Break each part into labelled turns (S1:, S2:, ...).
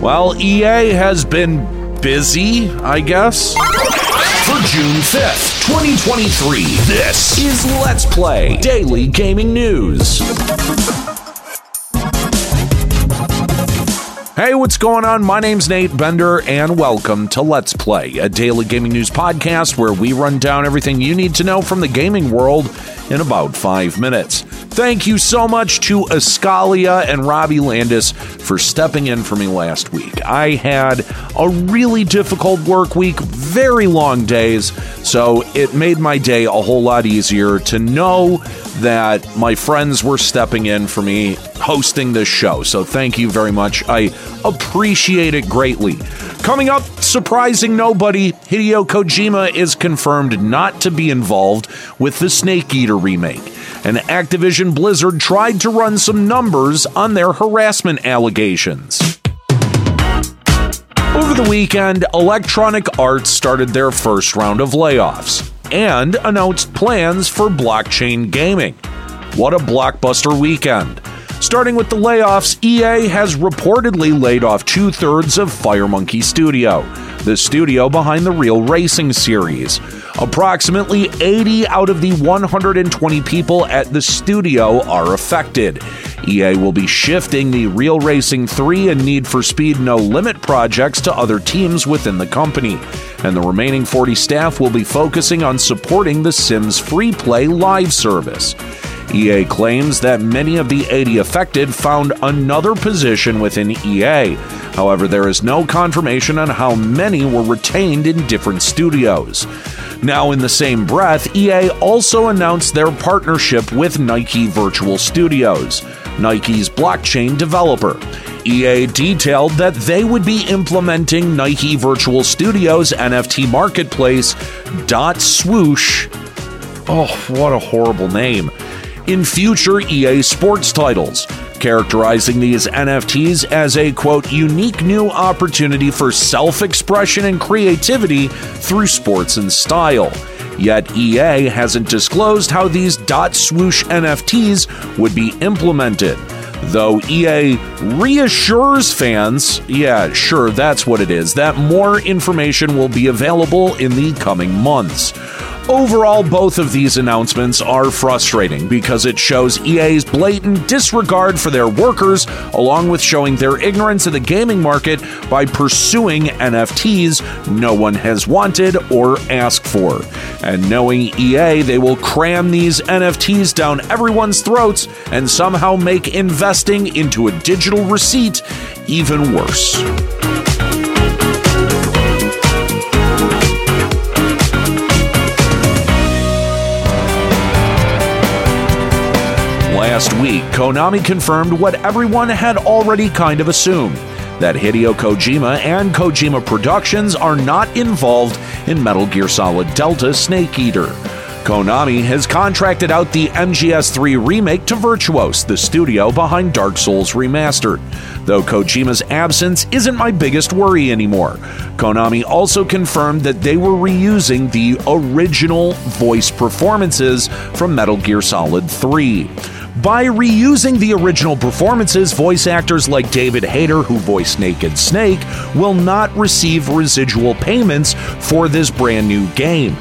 S1: Well, EA has been busy, I guess.
S2: For June 5th, 2023, this
S1: Is Let's Play Daily Gaming News. Hey, what's going on? My name's Nate Bender, and welcome to Let's Play, a daily gaming news podcast where we run down everything you need to know from the gaming world in about five minutes. Thank you so much to Escalia and Robbie Landis for stepping in for me last week. I had a really difficult work week, very long days, so it made my day a whole lot easier to know that my friends were stepping in for me hosting this show. So thank you very much. I appreciate it greatly. Coming up, surprising nobody, Hideo Kojima is confirmed not to be involved with the Snake Eater remake. And Activision Blizzard tried to run some numbers on their harassment allegations. Over the weekend, Electronic Arts started their first round of layoffs and announced plans for blockchain gaming. What a blockbuster weekend! Starting with the layoffs, EA has reportedly laid off two thirds of Firemonkeys Studio, the studio behind the Real Racing series. Approximately 80 out of the 120 people at the studio are affected. EA will be shifting the Real Racing 3 and Need for Speed No Limit projects to other teams within the company, and the remaining 40 staff will be focusing on supporting the Sims free play live service. EA claims that many of the 80 affected found another position within EA. However, there is no confirmation on how many were retained in different studios. Now, in the same breath, EA also announced their partnership with Nike Virtual Studios, Nike's blockchain developer. EA detailed that they would be implementing Nike Virtual Studios NFT marketplace Dot Swoosh. Oh, what a horrible name in future EA Sports titles, characterizing these NFTs as a quote, unique new opportunity for self expression and creativity through sports and style. Yet EA hasn't disclosed how these dot swoosh NFTs would be implemented. Though EA reassures fans, yeah, sure, that's what it is, that more information will be available in the coming months. Overall, both of these announcements are frustrating because it shows EA's blatant disregard for their workers, along with showing their ignorance of the gaming market by pursuing NFTs no one has wanted or asked for. And knowing EA, they will cram these NFTs down everyone's throats and somehow make investing into a digital receipt even worse. Last week, Konami confirmed what everyone had already kind of assumed that Hideo Kojima and Kojima Productions are not involved in Metal Gear Solid Delta Snake Eater. Konami has contracted out the MGS3 remake to Virtuos, the studio behind Dark Souls Remastered. Though Kojima's absence isn't my biggest worry anymore. Konami also confirmed that they were reusing the original voice performances from Metal Gear Solid 3. By reusing the original performances, voice actors like David Hayter, who voiced Naked Snake, will not receive residual payments for this brand new game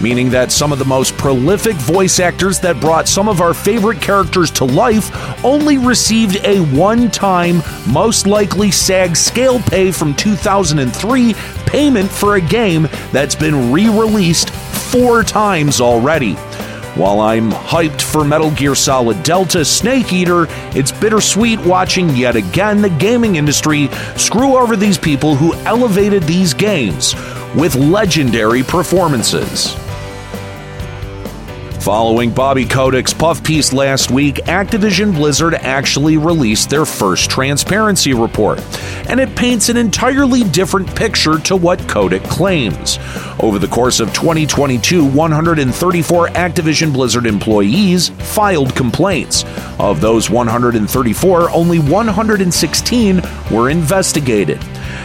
S1: meaning that some of the most prolific voice actors that brought some of our favorite characters to life only received a one time, most likely SAG scale pay from 2003 payment for a game that's been re released four times already. While I'm hyped for Metal Gear Solid Delta Snake Eater, it's bittersweet watching yet again the gaming industry screw over these people who elevated these games with legendary performances. Following Bobby Kotick's puff piece last week, Activision Blizzard actually released their first transparency report, and it paints an entirely different picture to what Kotick claims. Over the course of 2022, 134 Activision Blizzard employees filed complaints. Of those 134, only 116 were investigated.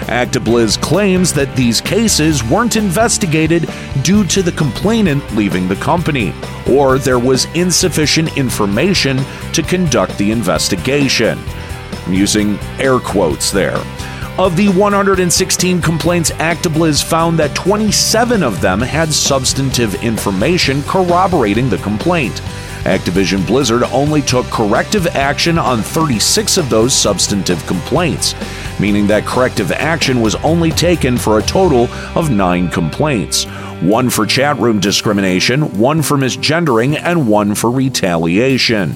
S1: ActiBliz claims that these cases weren't investigated due to the complainant leaving the company, or there was insufficient information to conduct the investigation. I'm using air quotes there. Of the 116 complaints, ActiBliz found that 27 of them had substantive information corroborating the complaint. Activision Blizzard only took corrective action on 36 of those substantive complaints, meaning that corrective action was only taken for a total of nine complaints one for chat room discrimination, one for misgendering, and one for retaliation.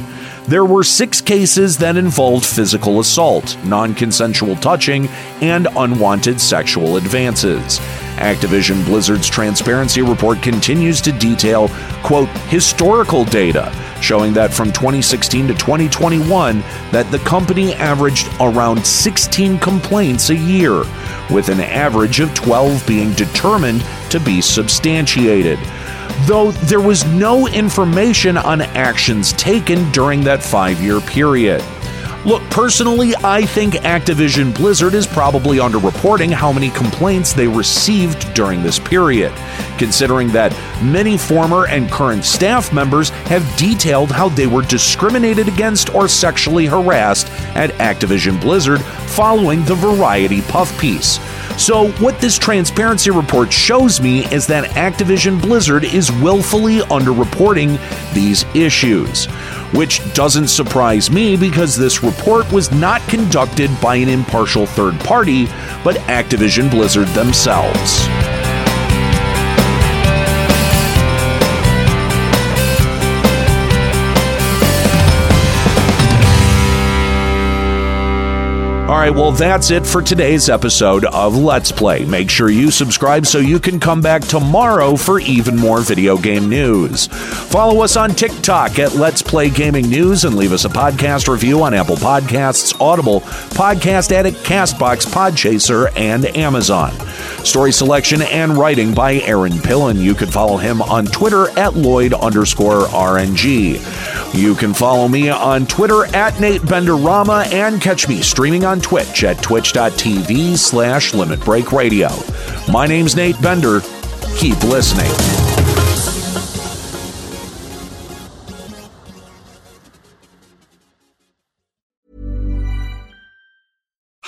S1: There were six cases that involved physical assault, non consensual touching, and unwanted sexual advances. Activision Blizzard's transparency report continues to detail, quote, historical data showing that from 2016 to 2021 that the company averaged around 16 complaints a year, with an average of 12 being determined to be substantiated though there was no information on actions taken during that five year period. Look, personally, I think Activision Blizzard is probably underreporting how many complaints they received during this period, considering that many former and current staff members have detailed how they were discriminated against or sexually harassed at Activision Blizzard following the Variety Puff piece. So, what this transparency report shows me is that Activision Blizzard is willfully underreporting these issues. Which doesn't surprise me because this report was not conducted by an impartial third party, but Activision Blizzard themselves. All right, well, that's it for today's episode of Let's Play. Make sure you subscribe so you can come back tomorrow for even more video game news. Follow us on TikTok at Let's Play Gaming News and leave us a podcast review on Apple Podcasts, Audible, Podcast Addict, Castbox, Podchaser, and Amazon. Story selection and writing by Aaron Pillen. You can follow him on Twitter at Lloyd underscore RNG. You can follow me on Twitter at Nate Benderama and catch me streaming on Twitch at twitch.tv slash Limit Break Radio. My name's Nate Bender. Keep listening.